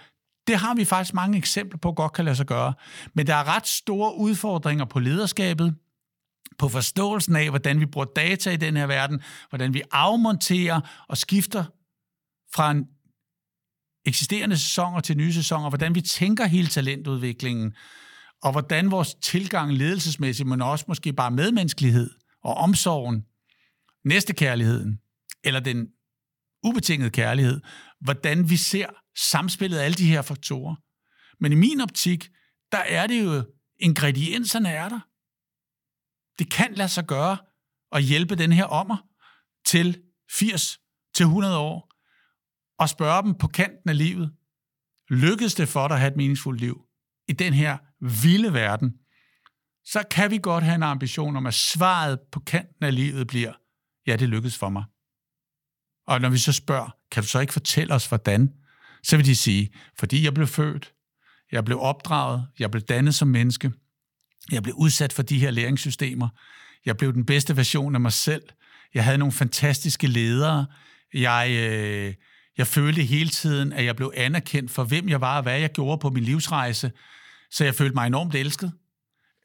det har vi faktisk mange eksempler på, godt kan lade sig gøre. Men der er ret store udfordringer på lederskabet, på forståelsen af, hvordan vi bruger data i den her verden, hvordan vi afmonterer og skifter fra en eksisterende sæsoner til nye sæsoner, hvordan vi tænker hele talentudviklingen, og hvordan vores tilgang ledelsesmæssigt, men også måske bare medmenneskelighed og omsorgen, næstekærligheden, eller den ubetingede kærlighed, hvordan vi ser samspillet af alle de her faktorer. Men i min optik, der er det jo, ingredienserne er der. Det kan lade sig gøre at hjælpe den her ommer til 80 til 100 år og spørge dem på kanten af livet, lykkedes det for dig at have et meningsfuldt liv i den her vilde verden, så kan vi godt have en ambition om, at svaret på kanten af livet bliver, ja, det lykkedes for mig. Og når vi så spørger, kan du så ikke fortælle os, hvordan? Så vil de sige, fordi jeg blev født, jeg blev opdraget, jeg blev dannet som menneske, jeg blev udsat for de her læringssystemer, jeg blev den bedste version af mig selv, jeg havde nogle fantastiske ledere, jeg, øh, jeg følte hele tiden, at jeg blev anerkendt for, hvem jeg var og hvad jeg gjorde på min livsrejse, så jeg følte mig enormt elsket.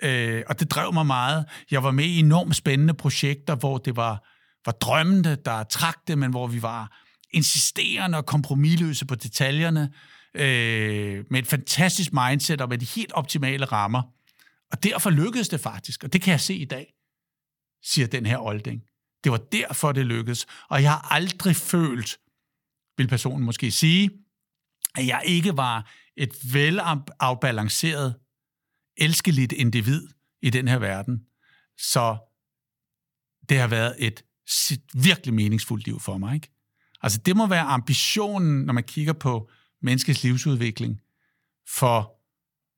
Øh, og det drev mig meget. Jeg var med i enormt spændende projekter, hvor det var, var drømmende, der trak det, men hvor vi var insisterende og kompromilløse på detaljerne, øh, med et fantastisk mindset og med de helt optimale rammer. Og derfor lykkedes det faktisk, og det kan jeg se i dag, siger den her olding. Det var derfor, det lykkedes. Og jeg har aldrig følt, vil personen måske sige, at jeg ikke var et velafbalanceret, elskeligt individ i den her verden. Så det har været et virkelig meningsfuldt liv for mig. Ikke? Altså det må være ambitionen, når man kigger på menneskets livsudvikling, for,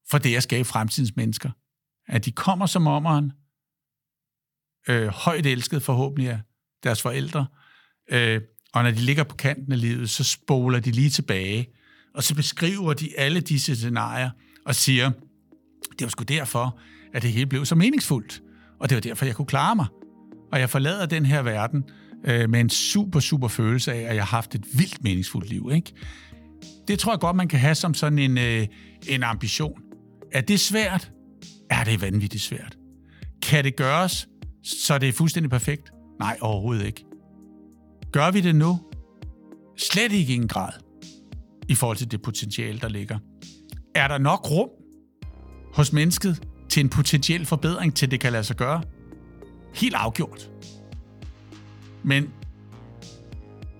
for det at skabe fremtidens mennesker. At de kommer som ommeren, øh, højt elsket forhåbentlig af deres forældre, øh, og når de ligger på kanten af livet, så spoler de lige tilbage, og så beskriver de alle disse scenarier og siger, det var sgu derfor, at det hele blev så meningsfuldt, og det var derfor, jeg kunne klare mig. Og jeg forlader den her verden øh, med en super, super følelse af, at jeg har haft et vildt meningsfuldt liv. Ikke? Det tror jeg godt, man kan have som sådan en, øh, en ambition. Er det svært? Er det vanvittigt svært? Kan det gøres, så det er fuldstændig perfekt? Nej, overhovedet ikke. Gør vi det nu? Slet ikke i en grad i forhold til det potentiale, der ligger. Er der nok rum hos mennesket til en potentiel forbedring, til det kan lade sig gøre? Helt afgjort. Men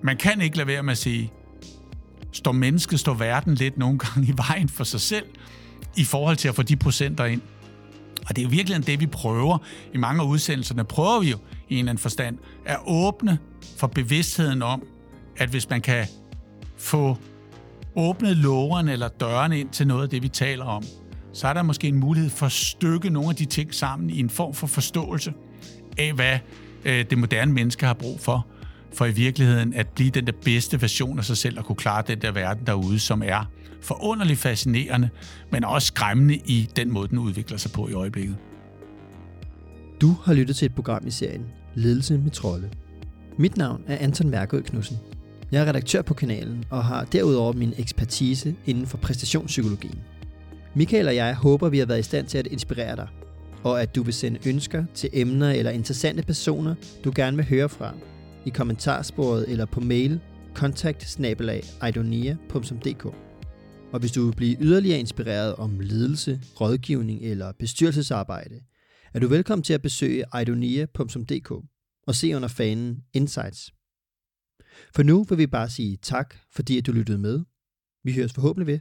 man kan ikke lade være med at sige, står mennesket, står verden lidt nogle gange i vejen for sig selv, i forhold til at få de procenter ind. Og det er jo virkelig det, vi prøver. I mange af udsendelserne prøver vi jo i en eller anden forstand at åbne for bevidstheden om, at hvis man kan få åbnet lågerne eller dørene ind til noget af det, vi taler om, så er der måske en mulighed for at stykke nogle af de ting sammen i en form for forståelse af, hvad øh, det moderne menneske har brug for, for i virkeligheden at blive den der bedste version af sig selv og kunne klare den der verden derude, som er forunderligt fascinerende, men også skræmmende i den måde, den udvikler sig på i øjeblikket. Du har lyttet til et program i serien Ledelse med trolde. Mit navn er Anton Mærkød Knudsen. Jeg er redaktør på kanalen og har derudover min ekspertise inden for præstationspsykologien. Michael og jeg håber, vi har været i stand til at inspirere dig, og at du vil sende ønsker til emner eller interessante personer, du gerne vil høre fra, i kommentarsporet eller på mail kontakt Og hvis du vil blive yderligere inspireret om ledelse, rådgivning eller bestyrelsesarbejde, er du velkommen til at besøge idonia.dk og se under fanen Insights. For nu vil vi bare sige tak, fordi at du lyttede med. Vi høres forhåbentlig ved